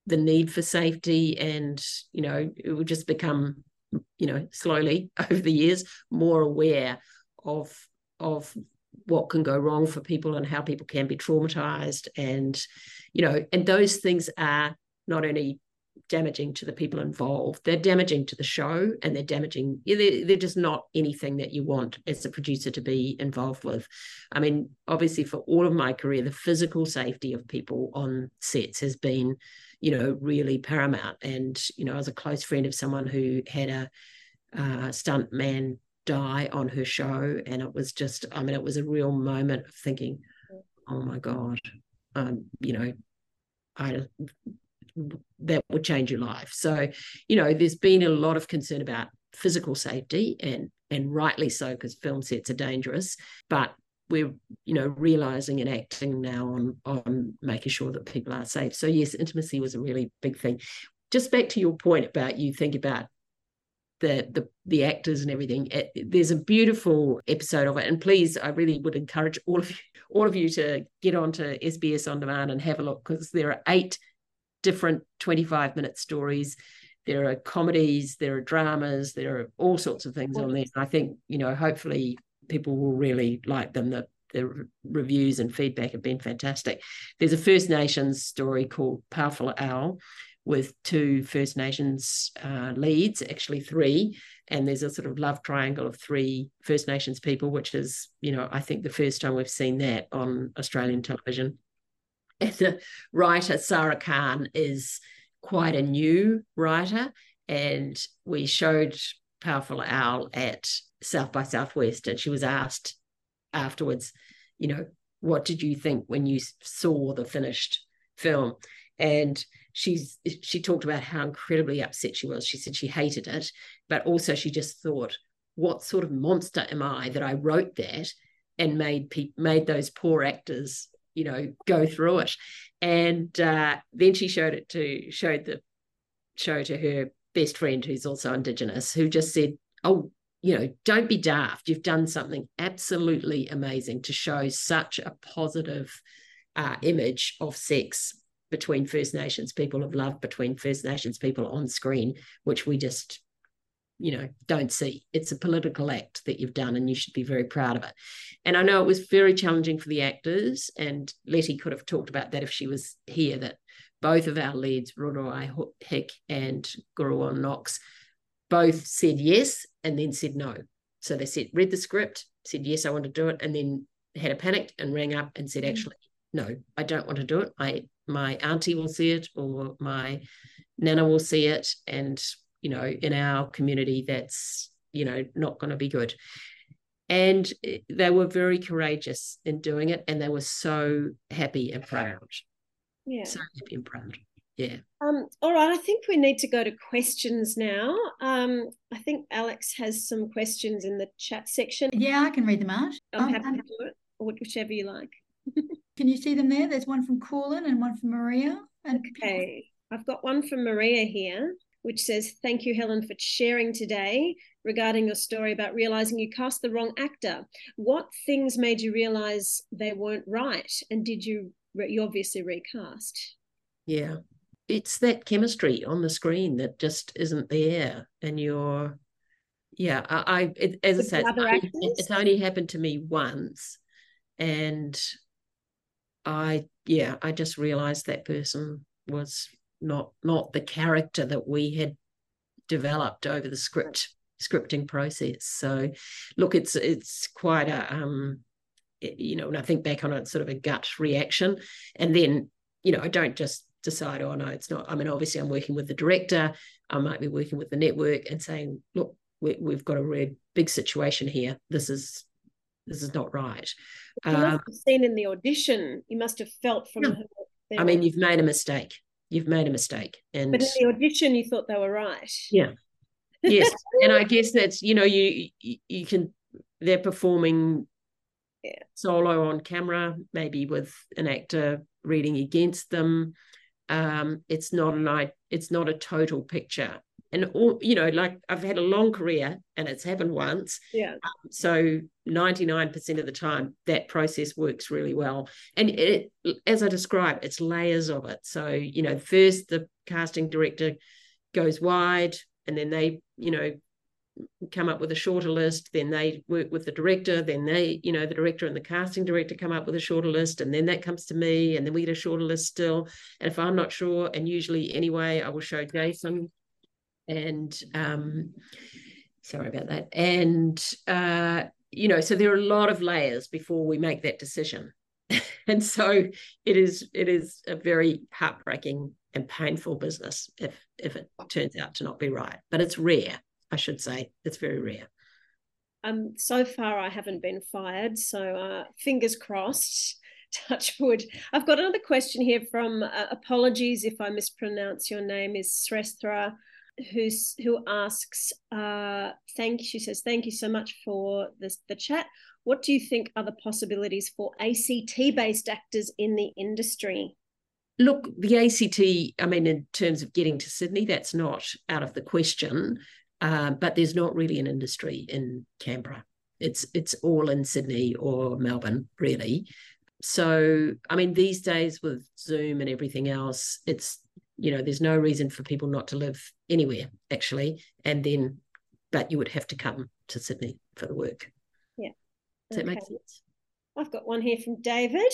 the need for safety, and you know, it will just become, you know, slowly over the years more aware of of what can go wrong for people and how people can be traumatized. And you know and those things are not only damaging to the people involved they're damaging to the show and they're damaging they're, they're just not anything that you want as a producer to be involved with. I mean obviously for all of my career the physical safety of people on sets has been you know really paramount. And you know i was a close friend of someone who had a uh, stunt man die on her show and it was just i mean it was a real moment of thinking oh my god um you know i that would change your life. So you know there's been a lot of concern about physical safety and and rightly so because film sets are dangerous but we're you know realizing and acting now on on making sure that people are safe. So yes intimacy was a really big thing. Just back to your point about you think about the the the actors and everything. It, there's a beautiful episode of it, and please, I really would encourage all of you all of you to get onto SBS on demand and have a look because there are eight different 25 minute stories. There are comedies, there are dramas, there are all sorts of things on there. And I think you know, hopefully, people will really like them. That the reviews and feedback have been fantastic. There's a First Nations story called Powerful Owl, with two First Nations uh, leads, actually three, and there's a sort of love triangle of three First Nations people, which is, you know, I think the first time we've seen that on Australian television. And the writer Sarah Khan is quite a new writer, and we showed Powerful Owl at South by Southwest, and she was asked afterwards, you know, what did you think when you saw the finished film? And she's she talked about how incredibly upset she was. She said she hated it, but also she just thought, what sort of monster am I that I wrote that and made pe- made those poor actors, you know, go through it. And uh, then she showed it to showed the show to her best friend who's also indigenous, who just said, "Oh, you know, don't be daft. You've done something absolutely amazing to show such a positive uh, image of sex between First Nations people, of love between First Nations people on screen, which we just, you know, don't see. It's a political act that you've done, and you should be very proud of it. And I know it was very challenging for the actors, and Letty could have talked about that if she was here. That both of our leads, Roroai Hick and Gurruwon Knox, both said yes and then said no. So they said, read the script, said yes, I want to do it, and then had a panic and rang up and said, mm. actually, no, I don't want to do it. My my auntie will see it or my nana will see it. And, you know, in our community, that's, you know, not going to be good. And they were very courageous in doing it. And they were so happy and proud. Yeah. So happy and proud. Yeah. Um, all right. I think we need to go to questions now. Um, I think Alex has some questions in the chat section. Yeah, I can read them out. I'm um, happy to do it, or whichever you like. Can you see them there? There's one from Coolin and one from Maria. And okay. I've got one from Maria here, which says, Thank you, Helen, for sharing today regarding your story about realizing you cast the wrong actor. What things made you realize they weren't right? And did you, you obviously recast? Yeah. It's that chemistry on the screen that just isn't there. And you're, yeah, I, I it, as With I said, it's only happened to me once. And I yeah, I just realized that person was not not the character that we had developed over the script scripting process. So look, it's it's quite a um you know, when I think back on it, sort of a gut reaction. And then, you know, I don't just decide, oh no, it's not. I mean, obviously I'm working with the director, I might be working with the network and saying, look, we, have got a red big situation here. This is this is not right. You um, must have seen in the audition, you must have felt from her. I mean, you've made a mistake. You've made a mistake. And but in the audition, you thought they were right. Yeah. Yes. and I guess that's, you know, you you can they're performing yeah. solo on camera, maybe with an actor reading against them. Um, it's not an it's not a total picture and all you know like i've had a long career and it's happened once. Yeah. Um, so 99% of the time that process works really well. And it as i described it's layers of it. So you know first the casting director goes wide and then they you know come up with a shorter list. Then they work with the director. Then they you know the director and the casting director come up with a shorter list and then that comes to me and then we get a shorter list still. And if i'm not sure and usually anyway i will show jason and um, sorry about that. And uh, you know, so there are a lot of layers before we make that decision, and so it is it is a very heartbreaking and painful business if if it turns out to not be right. But it's rare, I should say. It's very rare. Um, so far I haven't been fired, so uh, fingers crossed. Touch wood. I've got another question here from uh, apologies if I mispronounce your name is Sresthra who's who asks, uh, thank she says, thank you so much for this the chat. What do you think are the possibilities for ACT based actors in the industry? Look, the ACT, I mean, in terms of getting to Sydney, that's not out of the question. Uh, but there's not really an industry in Canberra. It's it's all in Sydney or Melbourne, really. So, I mean, these days with Zoom and everything else, it's you know, there's no reason for people not to live anywhere actually, and then, but you would have to come to Sydney for the work. Yeah. Does okay. that make sense? I've got one here from David.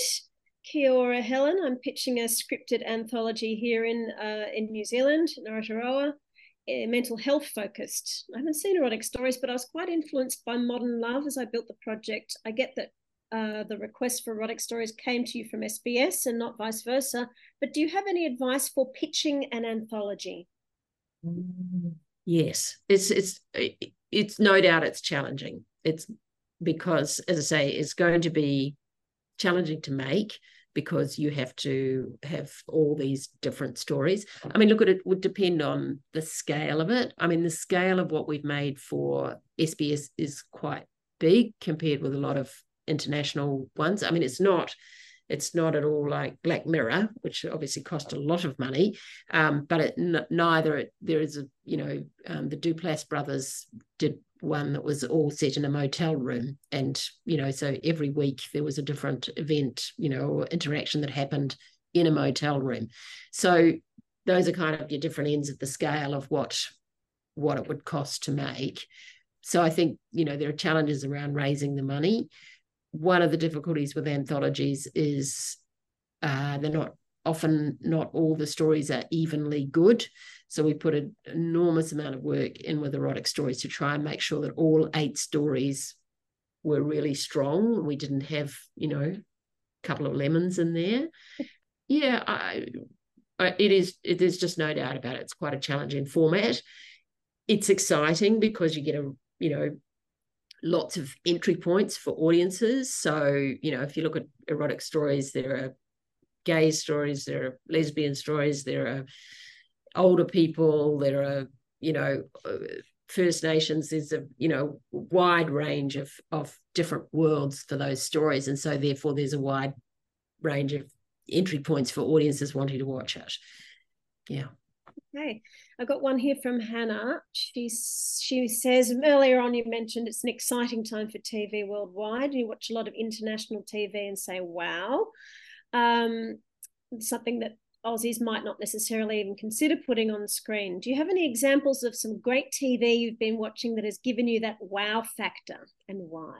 Kia ora, Helen. I'm pitching a scripted anthology here in uh, in New Zealand, Aotearoa, eh, mental health focused. I haven't seen erotic stories, but I was quite influenced by modern love as I built the project. I get that uh, the request for erotic stories came to you from SBS and not vice versa. But do you have any advice for pitching an anthology? Yes, it's it's it's no doubt it's challenging. It's because, as I say, it's going to be challenging to make because you have to have all these different stories. I mean, look at it would depend on the scale of it. I mean, the scale of what we've made for SBS is quite big compared with a lot of international ones. I mean, it's not it's not at all like Black Mirror, which obviously cost a lot of money, um, but it, n- neither it, there is a you know um, the Duplass brothers did one that was all set in a motel room, and you know so every week there was a different event, you know, or interaction that happened in a motel room. So those are kind of your different ends of the scale of what what it would cost to make. So I think you know there are challenges around raising the money one of the difficulties with anthologies is uh, they're not often not all the stories are evenly good. So we put an enormous amount of work in with erotic stories to try and make sure that all eight stories were really strong. We didn't have, you know, a couple of lemons in there. Yeah, I, I, it is. There's just no doubt about it. It's quite a challenging format. It's exciting because you get a, you know, lots of entry points for audiences. So, you know, if you look at erotic stories, there are gay stories, there are lesbian stories, there are older people, there are, you know, uh, First Nations, there's a, you know, wide range of of different worlds for those stories. And so therefore there's a wide range of entry points for audiences wanting to watch it. Yeah. Okay, I got one here from Hannah. She she says earlier on you mentioned it's an exciting time for TV worldwide. You watch a lot of international TV and say, "Wow," um, something that Aussies might not necessarily even consider putting on screen. Do you have any examples of some great TV you've been watching that has given you that wow factor, and why?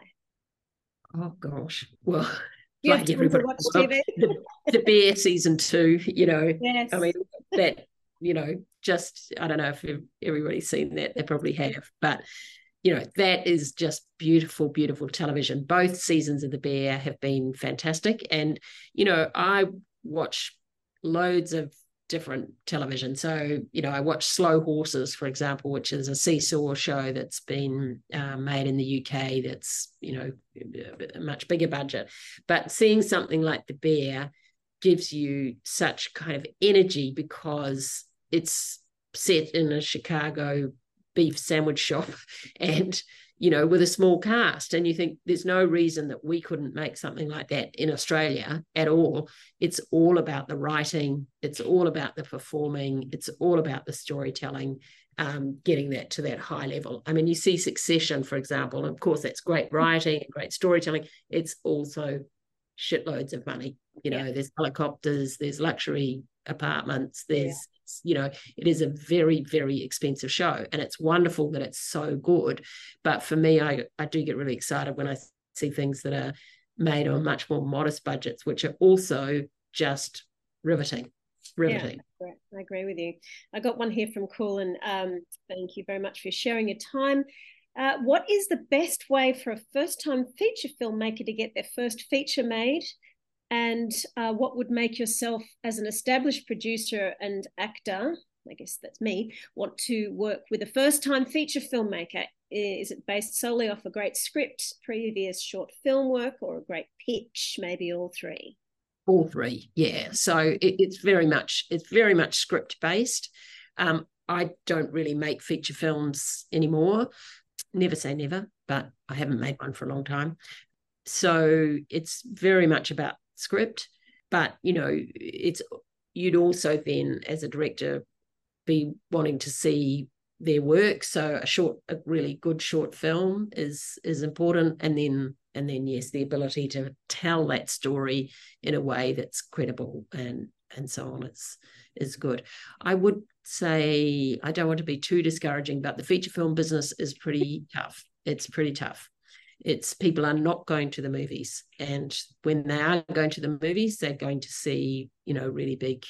Oh gosh, well. You like everybody, watch TV. the, the Bear season two, you know. Yes. I mean that you know, just I don't know if everybody's seen that, they probably have, but you know, that is just beautiful, beautiful television. Both seasons of The Bear have been fantastic. And, you know, I watch loads of different television. So, you know, I watch Slow Horses, for example, which is a See-Saw show that's been uh, made in the UK that's, you know, a much bigger budget. But seeing something like The Bear gives you such kind of energy because it's set in a Chicago beef sandwich shop and you know with a small cast. And you think there's no reason that we couldn't make something like that in Australia at all. It's all about the writing. It's all about the performing. It's all about the storytelling um, getting that to that high level. I mean you see succession for example of course that's great writing and great storytelling. It's also shitloads of money. You know yeah. there's helicopters there's luxury apartments there's you know it is a very very expensive show and it's wonderful that it's so good. But for me i i do get really excited when i see things that are made on much more modest budgets which are also just riveting riveting. Yeah, i agree with you. I got one here from cool and um, thank you very much for sharing your time. Uh, what is the best way for a first time feature filmmaker to get their first feature made and uh, what would make yourself as an established producer and actor i guess that's me want to work with a first time feature filmmaker? Is it based solely off a great script previous short film work or a great pitch? Maybe all three. All three yeah. So it, it's very much it's very much script based um, i don't really make feature films anymore. Never say never but i haven't made one for a long time. So it's very much about script but you know it's you'd also then as a director be wanting to see their work. So a short a really good short film is is important. And then and then yes the ability to tell that story in a way that's credible and and so on is is good. I would say i don't want to be too discouraging but the feature film business is pretty tough. It's pretty tough it's people are not going to the movies. And when they are going to the movies they're going to see you know really big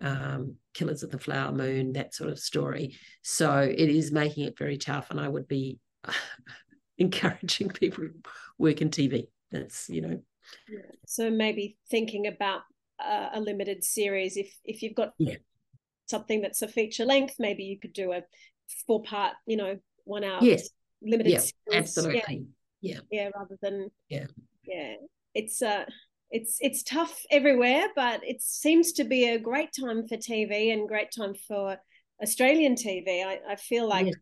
um, killers of the flower moon that sort of story. So it is making it very tough and i would be encouraging people to work in tv that's you know. So maybe thinking about uh, a limited series if if you've got yeah. something that's a feature length maybe you could do a four part you know one hour yes limited yeah, series. absolutely yeah. yeah yeah rather than yeah yeah it's uh it's it's tough everywhere but it seems to be a great time for tv and great time for australian tv i, I feel like Yeah.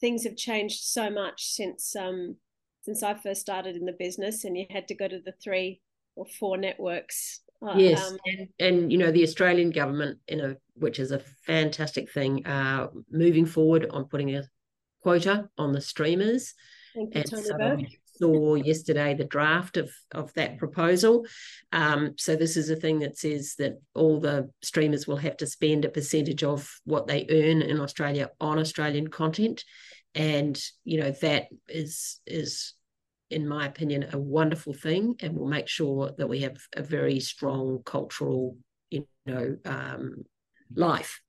things have changed so much since um since i first started in the business and you had to go to the three or four networks Uh, Yes, um, and, and you know the Australian government, you know, which is a fantastic thing, uh, moving forward on putting a quota on the streamers. thank you And so saw yesterday the draft of of that proposal. Um, so this is a thing that says that all the streamers will have to spend a percentage of what they earn in Australia on Australian content, and you know that is is in my opinion, a wonderful thing, and will make sure that we have a very strong cultural, you know, um, life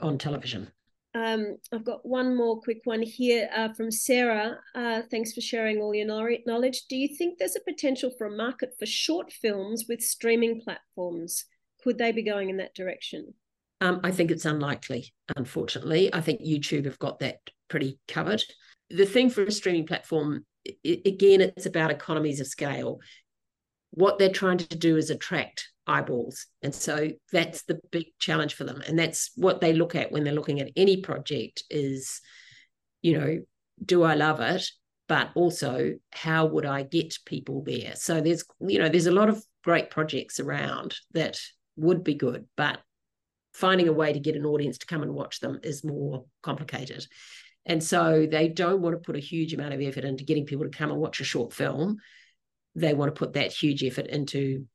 on television. Um, I've got one more quick one here uh, from Sarah. Uh, thanks for sharing all your knowledge. Do you think there's a potential for a market for short films with streaming platforms? Could they be going in that direction? Um, I think it's unlikely, unfortunately. I think YouTube have got that pretty covered. The thing for a streaming platform, i again, it's about economies of scale. What they're trying to do is attract eyeballs. And so that's the big challenge for them. And that's what they look at when they're looking at any project is, you know, do I love it? But also, how would I get people there? So there's, you know, there's a lot of great projects around that would be good, but finding a way to get an audience to come and watch them is more complicated. And so they don't want to put a huge amount of effort into getting people to come and watch a short film. They want to put that huge effort into,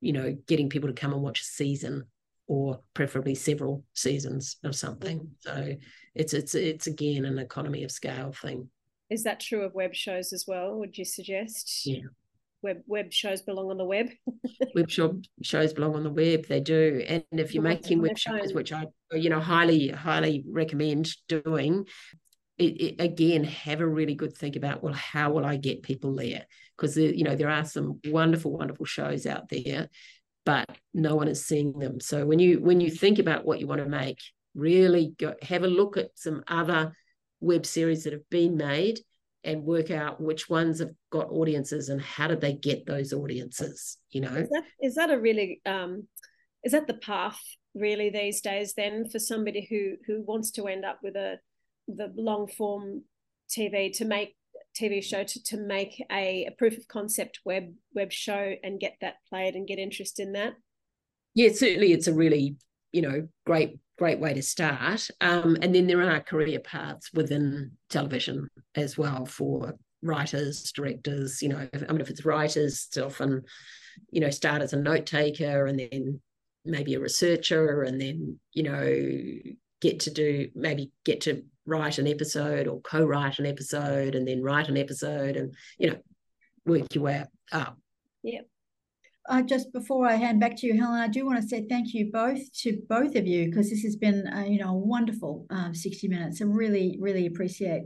you know, getting people to come and watch a season or preferably several seasons of something. Mm. So it's it's it's again an economy of scale thing. Is that true of web shows as well? Would you suggest? Yeah. Web web shows belong on the web. web shop shows belong on the web they do and if you're making web shows which i you know highly highly recommend doing it, it, again have a really good think about well how will i get people there? Because you know there are some wonderful wonderful shows out there but no one is seeing them. So when you when you think about what you want to make really go have a look at some other web series that have been made and work out which ones have got audiences and how did they get those audiences you know? Is that is that a really um is that the path really these days then for somebody who who wants to end up with a the long form TV to make TV show to, to make a, a proof of concept web web show and get that played and get interest in that? yeah certainly it's a really you know great great way to start um, and then there are career paths within television as well for writers directors you know i mean if it's writers it's often you know start as a note taker and then maybe a researcher and then you know get to do maybe get to write an episode or co-write an episode and then write an episode and you know work your way up Uh, just before I hand back to you, Helen, I do want to say thank you both to both of you because this has been, uh, you know, a wonderful um, 60 minutes. I really, really appreciate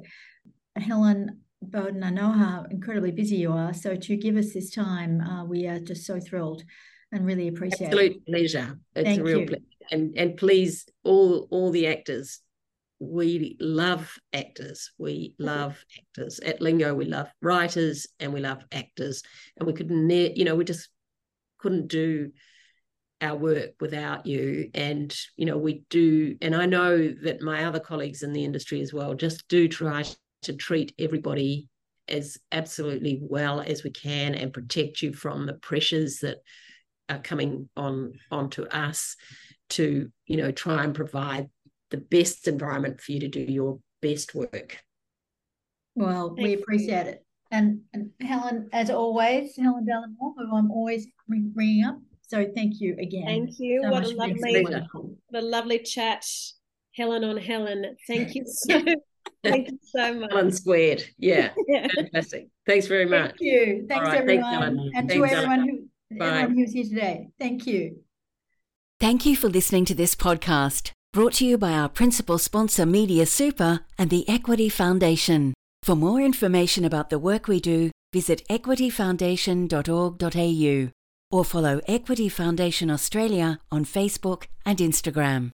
Helen Bowden. I know how incredibly busy you are. So to give us this time, uh, we are just so thrilled and really appreciate it. absolute pleasure it's Thank a real you. pleasure and and please all all the actors we love actors. We mm-hmm. love actors. At lingo we love writers and we love actors. And we couldn't ne- you know we just couldn't do our work without you. And you know we do and i know that my other colleagues in the industry as well just do try to treat everybody as absolutely well as we can and protect you from the pressures that are coming on onto us to you know try and provide the best environment for you to do your best work Well, Thank we you. appreciate it. And, and Helen, as always, Helen Dallimore, who I'm always bring- bringing up. So thank you again. Thank you. so what a much for being so lovely Pleasure. wonderful. what a lovely chat. Helen on Helen. Thank you so Thank you so much. Ellen squared. Yeah. Yeah. Fantastic. Thanks very much. Thank you. Thanks, right, everyone. Ellen. and to everyone who, Bye. everyone who's here today. Thank you. Thank you for listening to this podcast, brought to you by our principal sponsor, Media Super, and the Equity Foundation. For more information about the work we do, visit equityfoundation.org.au or follow Equity Foundation Australia on Facebook and Instagram.